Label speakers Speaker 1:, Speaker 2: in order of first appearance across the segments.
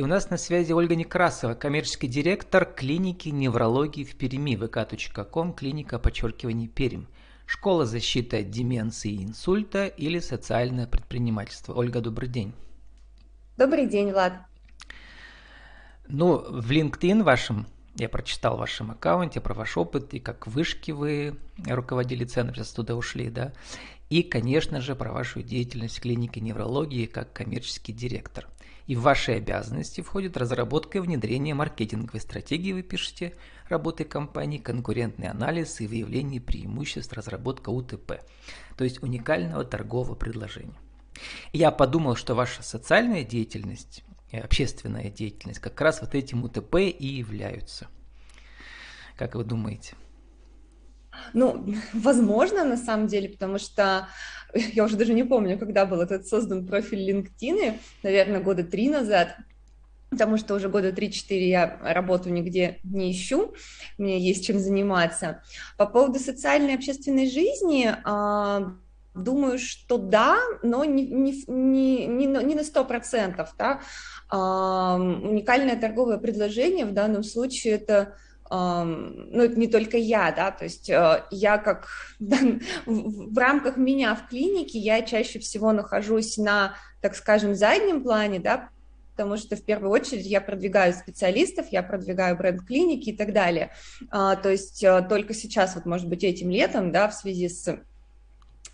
Speaker 1: И у нас на связи Ольга Некрасова, коммерческий директор клиники неврологии в Перми, vk.com, клиника, подчеркивание, Перим. Школа защиты от деменции и инсульта или социальное предпринимательство. Ольга, добрый день.
Speaker 2: Добрый день, Влад.
Speaker 1: Ну, в LinkedIn вашем я прочитал в вашем аккаунте про ваш опыт, и как вышки вы руководили центром, сейчас туда ушли, да, и, конечно же, про вашу деятельность в клинике неврологии как коммерческий директор – и в ваши обязанности входит разработка и внедрение маркетинговой стратегии, вы пишете, работы компании, конкурентный анализ и выявление преимуществ, разработка УТП, то есть уникального торгового предложения. Я подумал, что ваша социальная деятельность, общественная деятельность как раз вот этим УТП и являются. Как вы думаете?
Speaker 2: Ну, возможно, на самом деле, потому что я уже даже не помню, когда был этот создан профиль LinkedIn, наверное, года три назад, потому что уже года 3-4 я работу нигде не ищу, мне есть чем заниматься. По поводу социальной и общественной жизни, а, думаю, что да, но не, не, не, не, на 100%. Да? А, уникальное торговое предложение в данном случае это ну, это не только я, да, то есть э, я как в рамках меня в клинике, я чаще всего нахожусь на, так скажем, заднем плане, да, потому что в первую очередь я продвигаю специалистов, я продвигаю бренд клиники и так далее. А, то есть э, только сейчас, вот, может быть, этим летом, да, в связи с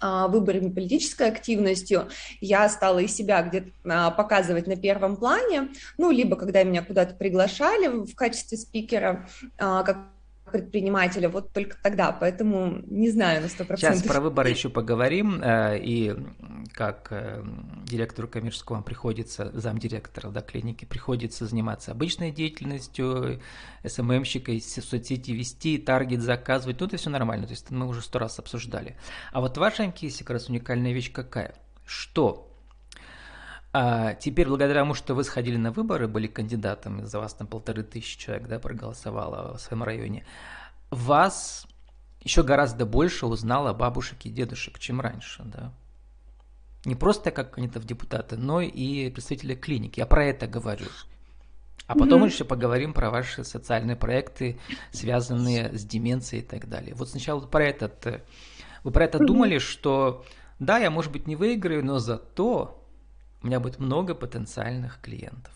Speaker 2: выборами, политической активностью, я стала и себя где-то а, показывать на первом плане, ну, либо когда меня куда-то приглашали в качестве спикера, а, как предпринимателя, вот только тогда, поэтому не знаю на 100%.
Speaker 1: Сейчас про выборы еще поговорим, э, и как э, директору коммерческого приходится, замдиректора да, клиники, приходится заниматься обычной деятельностью, СММщика, соцсети вести, таргет заказывать, ну это все нормально, то есть мы уже сто раз обсуждали. А вот в вашем кейсе как раз уникальная вещь какая? Что а теперь, благодаря тому, что вы сходили на выборы, были кандидатом, за вас там полторы тысячи человек да, проголосовало в своем районе, вас еще гораздо больше узнало бабушек и дедушек, чем раньше, да. Не просто как кандидатов в депутаты, но и представители клиники. Я про это говорю. А потом mm-hmm. еще поговорим про ваши социальные проекты, связанные с деменцией и так далее. Вот сначала про этот. Э, вы про это mm-hmm. думали, что да, я, может быть, не выиграю, но зато у меня будет много потенциальных клиентов.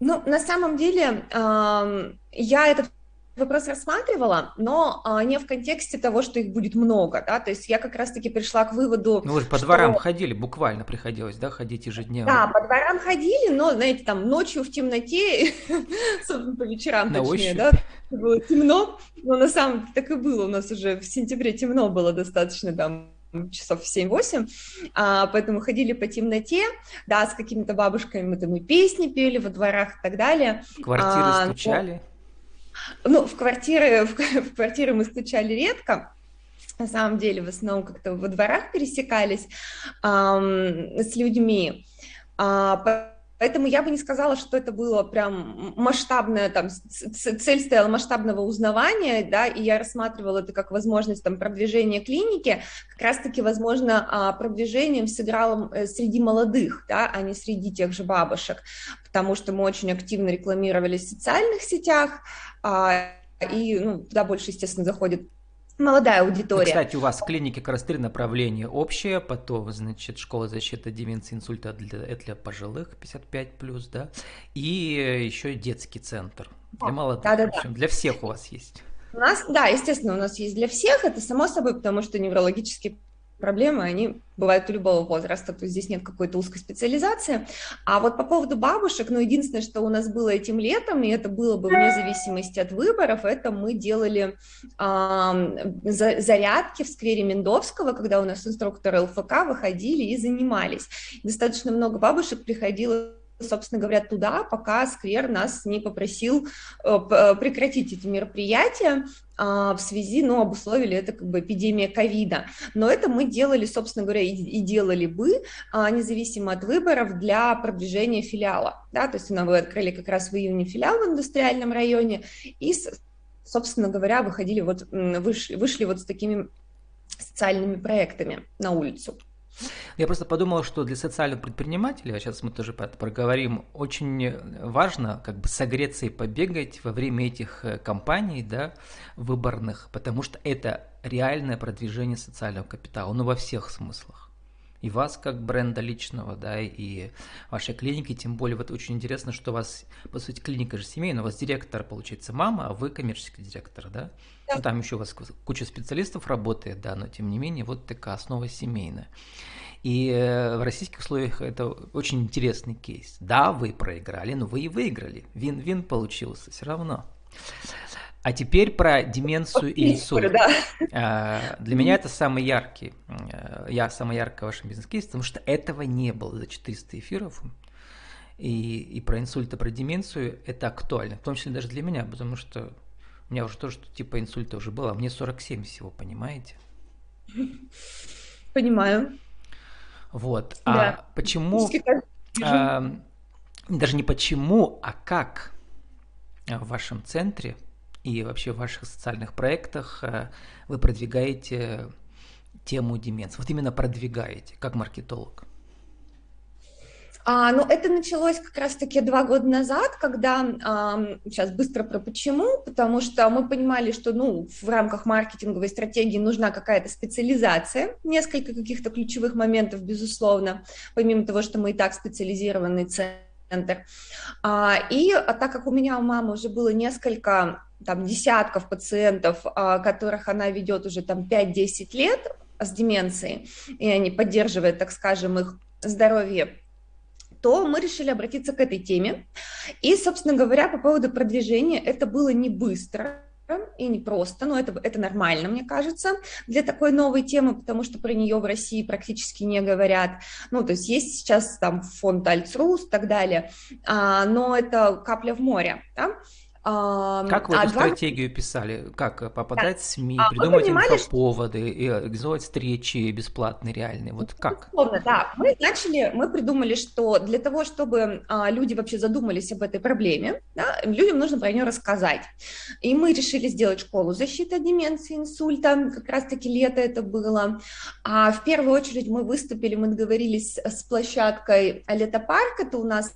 Speaker 2: Ну, на самом деле, я этот вопрос рассматривала, но э, не в контексте того, что их будет много, да, то есть я как раз-таки пришла к выводу,
Speaker 1: Ну, вы же по что... дворам ходили, буквально приходилось, да, ходить ежедневно?
Speaker 2: Да, по дворам ходили, но, знаете, там ночью в темноте, собственно, по вечерам, на точнее, ощупь. да, было темно, но на самом деле так и было, у нас уже в сентябре темно было достаточно, там, часов в 7-8, а, поэтому ходили по темноте, да, с какими-то бабушками мы там и песни пели во дворах и так далее.
Speaker 1: В квартиры а, стучали?
Speaker 2: Ну, ну, в квартиры, в, в квартиры мы стучали редко, на самом деле в основном как-то во дворах пересекались эм, с людьми. А, Поэтому я бы не сказала, что это было прям масштабная, там, цель стояла масштабного узнавания, да, и я рассматривала это как возможность там продвижения клиники, как раз-таки, возможно, а, продвижением сыграло э, среди молодых, да, а не среди тех же бабушек, потому что мы очень активно рекламировались в социальных сетях, а, и, ну, туда больше, естественно, заходит молодая аудитория.
Speaker 1: Кстати, у вас в клинике как раз три направления. Общее, потом, значит, школа защиты деменции, инсульта для, для пожилых 55 плюс, да, и еще детский центр для молодых. Да, да, да. Для всех у вас есть.
Speaker 2: У нас, да, естественно, у нас есть для всех, это само собой, потому что неврологический проблемы, они бывают у любого возраста, то есть здесь нет какой-то узкой специализации. А вот по поводу бабушек, ну, единственное, что у нас было этим летом, и это было бы вне зависимости от выборов, это мы делали э, зарядки в сквере Мендовского, когда у нас инструкторы ЛФК выходили и занимались. Достаточно много бабушек приходило собственно говоря, туда, пока сквер нас не попросил э, э, прекратить эти мероприятия а, в связи, ну, обусловили это как бы эпидемия ковида. Но это мы делали, собственно говоря, и делали бы, а, независимо от выборов, для продвижения филиала. Да? То есть мы открыли как раз в июне филиал в индустриальном районе и, собственно говоря, выходили вот, вышли, вышли вот с такими социальными проектами на улицу.
Speaker 1: Я просто подумал, что для социальных предпринимателей, а сейчас мы тоже проговорим, очень важно как бы согреться и побегать во время этих э, кампаний, да, выборных, потому что это реальное продвижение социального капитала, ну, во всех смыслах и вас как бренда личного, да, и вашей клиники, тем более вот очень интересно, что у вас, по сути, клиника же семейная, у вас директор, получается, мама, а вы коммерческий директор, да? да. Ну, там еще у вас куча специалистов работает, да, но тем не менее вот такая основа семейная. И э, в российских условиях это очень интересный кейс. Да, вы проиграли, но вы и выиграли. Вин-вин получился все равно. А теперь про деменцию и инсульт. Да. А, для меня это самый яркий, э, я самый яркий в вашем бизнес-кейсе, потому что этого не было за 400 эфиров. И, и про инсульт, и про деменцию это актуально, в том числе даже для меня, потому что у меня уже тоже типа инсульта уже было, а мне 47 всего, понимаете?
Speaker 2: Понимаю.
Speaker 1: Вот. А да. А почему... А, даже не почему, а как в вашем центре и вообще в ваших социальных проектах э, вы продвигаете тему деменции? Вот именно продвигаете, как маркетолог.
Speaker 2: А, ну, это началось как раз-таки два года назад, когда, а, сейчас быстро про почему, потому что мы понимали, что, ну, в рамках маркетинговой стратегии нужна какая-то специализация, несколько каких-то ключевых моментов, безусловно, помимо того, что мы и так специализированный центр. А, и а, так как у меня у мамы уже было несколько там десятков пациентов, а, которых она ведет уже там 5-10 лет с деменцией, и они поддерживают, так скажем, их здоровье, то мы решили обратиться к этой теме. И, собственно говоря, по поводу продвижения, это было не быстро, и не просто, но это, это нормально, мне кажется, для такой новой темы, потому что про нее в России практически не говорят. Ну, то есть есть сейчас там фонд Альцрус и так далее, а, но это капля в море, да?
Speaker 1: Как вы а эту два... стратегию писали? Как попадать да. в СМИ, а придумать инфоповоды, и организовать встречи бесплатные, реальные? Вот как?
Speaker 2: Безусловно, да. Мы начали, мы придумали, что для того, чтобы а, люди вообще задумались об этой проблеме, да, людям нужно про нее рассказать. И мы решили сделать школу защиты от деменции, инсульта, как раз-таки лето это было. А в первую очередь мы выступили, мы договорились с площадкой Летопарк, это у нас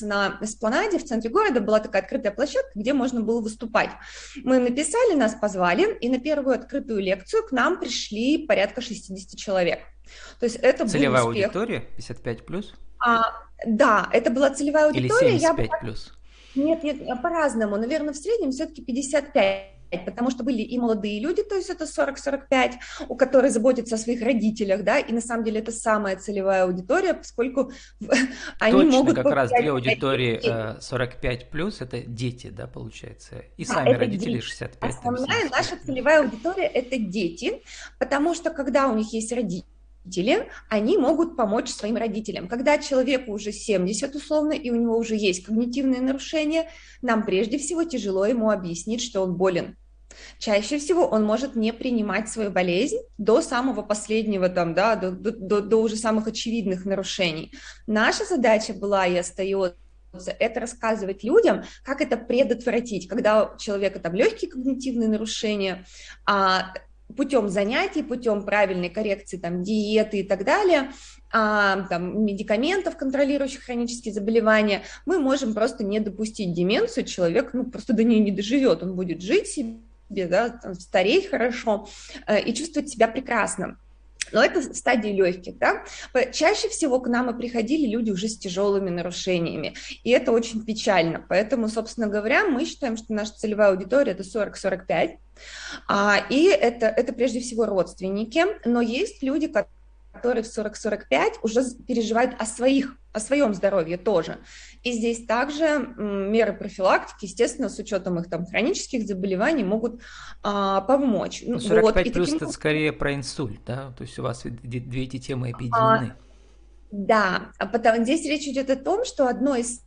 Speaker 2: на Эспланаде в центре города была такая открытая площадка, где можно было выступать. Мы написали, нас позвали, и на первую открытую лекцию к нам пришли порядка 60 человек.
Speaker 1: То есть это Целевая был успех. аудитория 55 плюс?
Speaker 2: А, да, это была целевая аудитория.
Speaker 1: Или 75 я... плюс?
Speaker 2: Нет, нет, по-разному. Наверное, в среднем все-таки 55 потому что были и молодые люди, то есть это 40-45, у которых заботятся о своих родителях, да, и на самом деле это самая целевая аудитория, поскольку
Speaker 1: они Точно, могут... как раз две аудитории 45 э, плюс, это дети, да, получается, и да, сами родители дети. 65.
Speaker 2: Основная наша целевая аудитория – это дети, потому что когда у них есть родители, родители, они могут помочь своим родителям. Когда человеку уже 70 условно, и у него уже есть когнитивные нарушения, нам прежде всего тяжело ему объяснить, что он болен. Чаще всего он может не принимать свою болезнь до самого последнего, там, да, до, до, до уже самых очевидных нарушений. Наша задача была и остается это рассказывать людям, как это предотвратить, когда у человека там легкие когнитивные нарушения, а путем занятий, путем правильной коррекции там, диеты и так далее, а, там, медикаментов, контролирующих хронические заболевания, мы можем просто не допустить деменцию, человек ну, просто до нее не доживет, он будет жить себе, да, там, стареть хорошо э, и чувствовать себя прекрасно. Но это стадии легких, да. Чаще всего к нам и приходили люди уже с тяжелыми нарушениями, и это очень печально. Поэтому, собственно говоря, мы считаем, что наша целевая аудитория это 40-45, а, и это, это прежде всего родственники, но есть люди, которые которые в 40-45 уже переживают о своих, о своем здоровье тоже. И здесь также меры профилактики, естественно, с учетом их там хронических заболеваний, могут а, помочь.
Speaker 1: 45 вот. плюс таким... это скорее про инсульт, да? То есть у вас две эти темы объединены. А,
Speaker 2: да, а потому, здесь речь идет о том, что одно из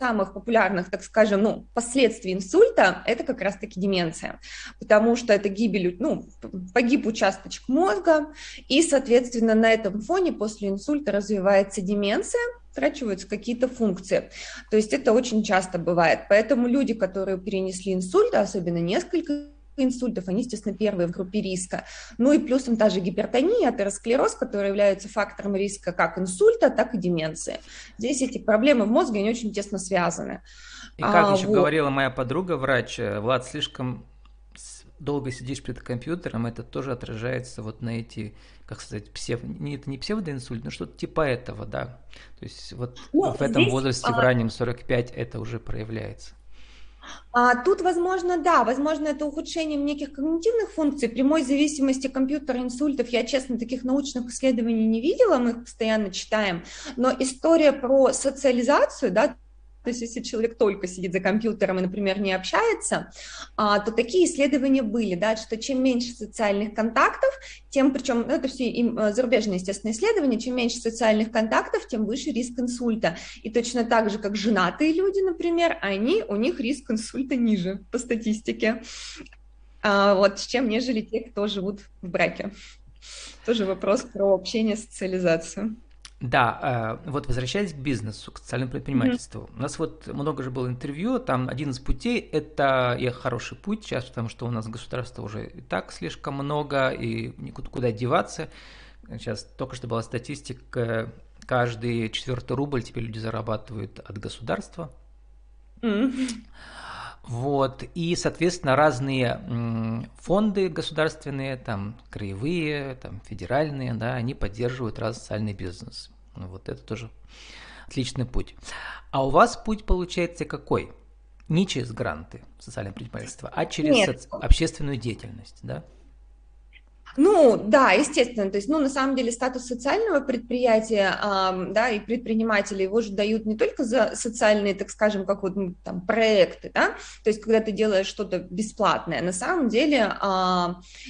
Speaker 2: самых популярных, так скажем, ну, последствий инсульта – это как раз-таки деменция, потому что это гибель, ну, погиб участочек мозга, и, соответственно, на этом фоне после инсульта развивается деменция, утрачиваются какие-то функции. То есть это очень часто бывает. Поэтому люди, которые перенесли инсульт, особенно несколько инсультов, они, естественно, первые в группе риска. Ну и плюсом та же гипертония, атеросклероз, который является фактором риска как инсульта, так и деменции. Здесь эти проблемы в мозге, они очень тесно связаны.
Speaker 1: И как а, еще вот. говорила моя подруга, врач, э, Влад, слишком долго сидишь перед компьютером, это тоже отражается вот на эти, как сказать, псев... не, это не псевдоинсульт, но что-то типа этого, да. То есть вот ну, в этом здесь, возрасте, а... в раннем 45, это уже проявляется.
Speaker 2: А, тут, возможно, да, возможно, это ухудшение неких когнитивных функций, прямой зависимости компьютера инсультов. Я, честно, таких научных исследований не видела, мы их постоянно читаем, но история про социализацию, да, то есть если человек только сидит за компьютером и, например, не общается, а, то такие исследования были, да, что чем меньше социальных контактов, тем, причем ну, это все им, э, зарубежные, естественно, исследования, чем меньше социальных контактов, тем выше риск инсульта. И точно так же, как женатые люди, например, они, у них риск инсульта ниже по статистике. А, вот, чем нежели те, кто живут в браке. Тоже вопрос про общение, социализацию.
Speaker 1: Да, э, вот возвращаясь к бизнесу, к социальному предпринимательству. Mm-hmm. У нас вот много же было интервью, там один из путей – это и хороший путь сейчас, потому что у нас государства уже и так слишком много, и никуда куда деваться. Сейчас только что была статистика, каждый четвертый рубль теперь люди зарабатывают от государства. Mm-hmm. Вот, и, соответственно, разные фонды государственные, там, краевые, там, федеральные, да, они поддерживают раз социальный бизнес. Ну, вот это тоже отличный путь. А у вас путь получается какой? Не через гранты социальное предпринимательство, а через Нет. общественную деятельность, да?
Speaker 2: Ну, да, естественно, то есть, ну, на самом деле статус социального предприятия, э, да, и предпринимателей его же дают не только за социальные, так скажем, как вот ну, там проекты, да, то есть, когда ты делаешь что-то бесплатное, на самом деле э,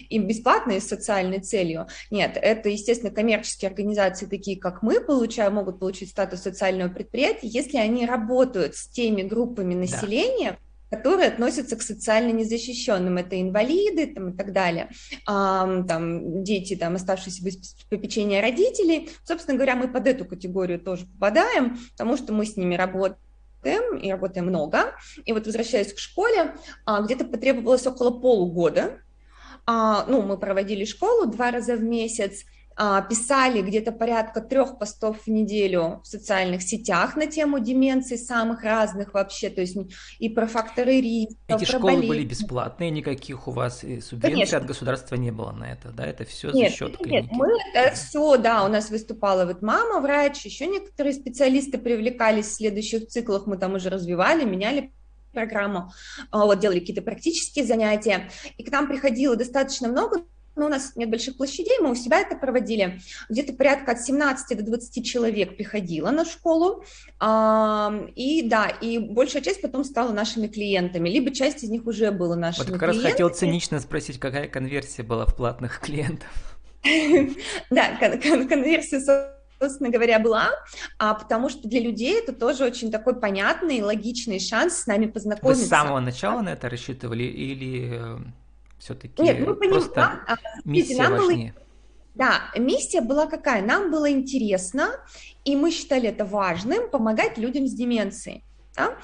Speaker 2: и бесплатное с социальной целью, нет, это, естественно, коммерческие организации, такие как мы, получают, могут получить статус социального предприятия, если они работают с теми группами населения, да которые относятся к социально незащищенным. Это инвалиды там, и так далее, а, там, дети, там, оставшиеся без попечения родителей. Собственно говоря, мы под эту категорию тоже попадаем, потому что мы с ними работаем и работаем много. И вот возвращаясь к школе, а, где-то потребовалось около полугода. А, ну, мы проводили школу два раза в месяц, писали где-то порядка трех постов в неделю в социальных сетях на тему деменции самых разных вообще, то есть и про факторы риска.
Speaker 1: Эти школы болезни. были бесплатные, никаких у вас субвенций Конечно. от государства не было на это, да? Это все
Speaker 2: нет,
Speaker 1: за счет
Speaker 2: клиники? Нет, мы это все, да, у нас выступала вот мама, врач, еще некоторые специалисты привлекались в следующих циклах, мы там уже развивали, меняли программу, а, вот делали какие-то практические занятия, и к нам приходило достаточно много но у нас нет больших площадей, мы у себя это проводили. Где-то порядка от 17 до 20 человек приходило на школу, и да, и большая часть потом стала нашими клиентами, либо часть из них уже была нашими
Speaker 1: Вот как клиентами. раз хотел цинично спросить, какая конверсия была в платных клиентов?
Speaker 2: Да, конверсия собственно говоря, была, а потому что для людей это тоже очень такой понятный, логичный шанс с нами познакомиться.
Speaker 1: Вы с самого начала на это рассчитывали или э, все-таки Нет, мы понимаем, просто нам, а, миссия нам важнее.
Speaker 2: Было, да, миссия была какая? Нам было интересно, и мы считали это важным помогать людям с деменцией. Да?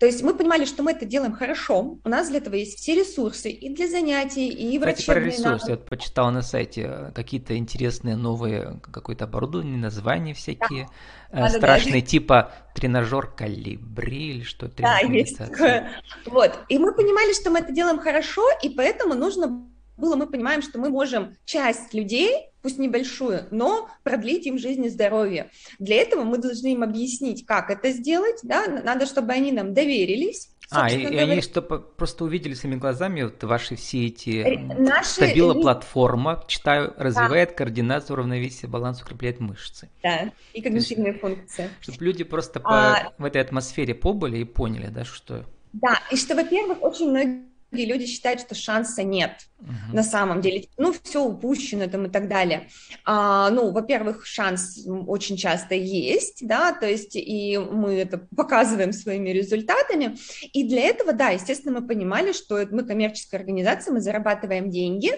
Speaker 2: То есть мы понимали, что мы это делаем хорошо, у нас для этого есть все ресурсы и для занятий, и врачебные
Speaker 1: Кстати, про ресурсы, я почитала на сайте э, какие-то интересные новые, какое-то оборудование, названия всякие, да. страшные, да, типа тренажер калибри или что-то.
Speaker 2: Да, есть такое. Вот, и мы понимали, что мы это делаем хорошо, и поэтому нужно было, мы понимаем, что мы можем часть людей, пусть небольшую, но продлить им жизнь и здоровье. Для этого мы должны им объяснить, как это сделать, да, надо, чтобы они нам доверились,
Speaker 1: а, и, и они что просто увидели своими глазами вот ваши все эти Наши... стабила платформа, читаю, развивает да. координацию, равновесие, баланс, укрепляет мышцы.
Speaker 2: Да, и когнитивные есть, функции.
Speaker 1: Чтобы люди просто а... по, в этой атмосфере побыли и поняли, да, что...
Speaker 2: Да, и что, во-первых, очень многие многие люди считают, что шанса нет uh-huh. на самом деле. Ну, все упущено там и так далее. А, ну, во-первых, шанс очень часто есть, да, то есть и мы это показываем своими результатами. И для этого, да, естественно, мы понимали, что мы коммерческая организация, мы зарабатываем деньги,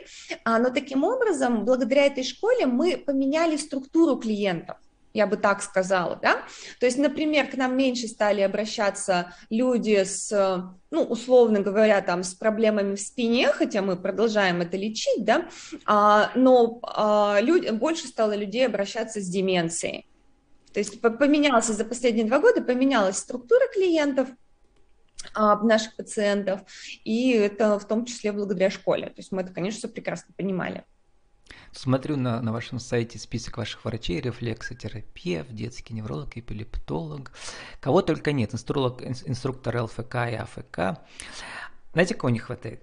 Speaker 2: а, но таким образом, благодаря этой школе мы поменяли структуру клиентов. Я бы так сказала, да. То есть, например, к нам меньше стали обращаться люди с, ну, условно говоря, там, с проблемами в спине, хотя мы продолжаем это лечить, да, а, но а, люди, больше стало людей обращаться с деменцией. То есть поменялся за последние два года, поменялась структура клиентов, а, наших пациентов, и это в том числе благодаря школе. То есть мы это, конечно, все прекрасно понимали.
Speaker 1: Смотрю на, на вашем сайте список ваших врачей, рефлексотерапевт, детский невролог, эпилептолог. Кого только нет, инструктор, инструктор ЛФК и АФК. Знаете, кого не хватает?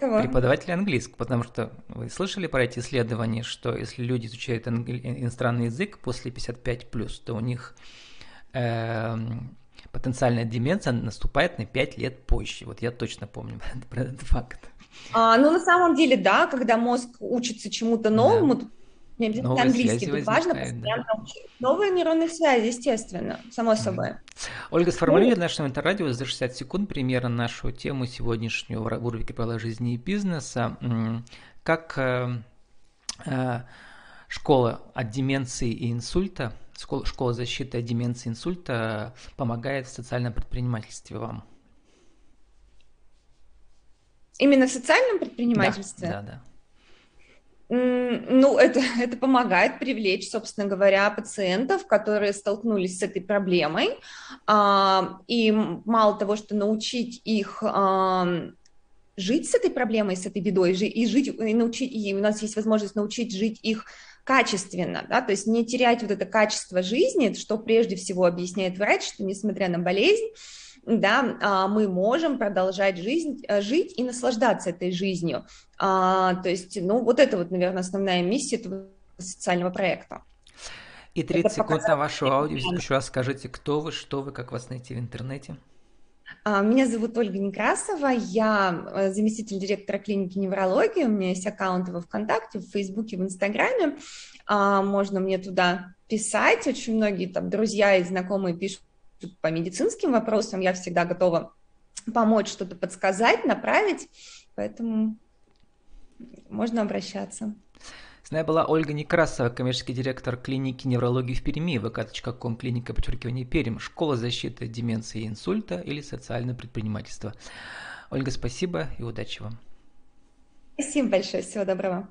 Speaker 1: Кого? Преподавателя английского, потому что вы слышали про эти исследования, что если люди изучают иностранный язык после 55+, то у них э, потенциальная деменция наступает на 5 лет позже. Вот я точно помню про этот факт.
Speaker 2: А, ну, на самом деле, да, когда мозг учится чему-то новому, да. не обязательно Новые английский, тут важно постоянно да. учить. Новые нейронные связи, естественно, само собой.
Speaker 1: Ольга, сформулируй ну, нашему интеррадио за 60 секунд примерно нашу тему сегодняшнюю в рубрике «Правила жизни и бизнеса». Как э, э, школа от деменции и инсульта, школа, школа защиты от деменции и инсульта помогает в социальном предпринимательстве вам?
Speaker 2: Именно в социальном предпринимательстве?
Speaker 1: Да, да, да.
Speaker 2: Ну, это, это помогает привлечь, собственно говоря, пациентов, которые столкнулись с этой проблемой. А, и мало того, что научить их жить с этой проблемой, с этой бедой, и жить, и научить, и у нас есть возможность научить жить их качественно, да, то есть не терять вот это качество жизни, что прежде всего объясняет врач, что несмотря на болезнь, да, а, мы можем продолжать жизнь, э, жить и наслаждаться этой жизнью. А, то есть, ну, вот это вот, наверное, основная миссия этого социального проекта.
Speaker 1: И 30 это секунд на вашу аудио. Еще раз скажите, кто вы, что вы, как вас найти в интернете?
Speaker 2: А, меня зовут Ольга Некрасова, я э, заместитель директора клиники неврологии, у меня есть аккаунты во ВКонтакте, в Фейсбуке, в Инстаграме, можно мне туда писать, очень многие там друзья и знакомые пишут по медицинским вопросам, я всегда готова помочь, что-то подсказать, направить, поэтому можно обращаться.
Speaker 1: С нами была Ольга Некрасова, коммерческий директор клиники неврологии в Перми, vk.com, клиника подчеркивания Перим, школа защиты деменции и инсульта или социальное предпринимательство. Ольга, спасибо и удачи вам.
Speaker 2: Спасибо большое, всего доброго.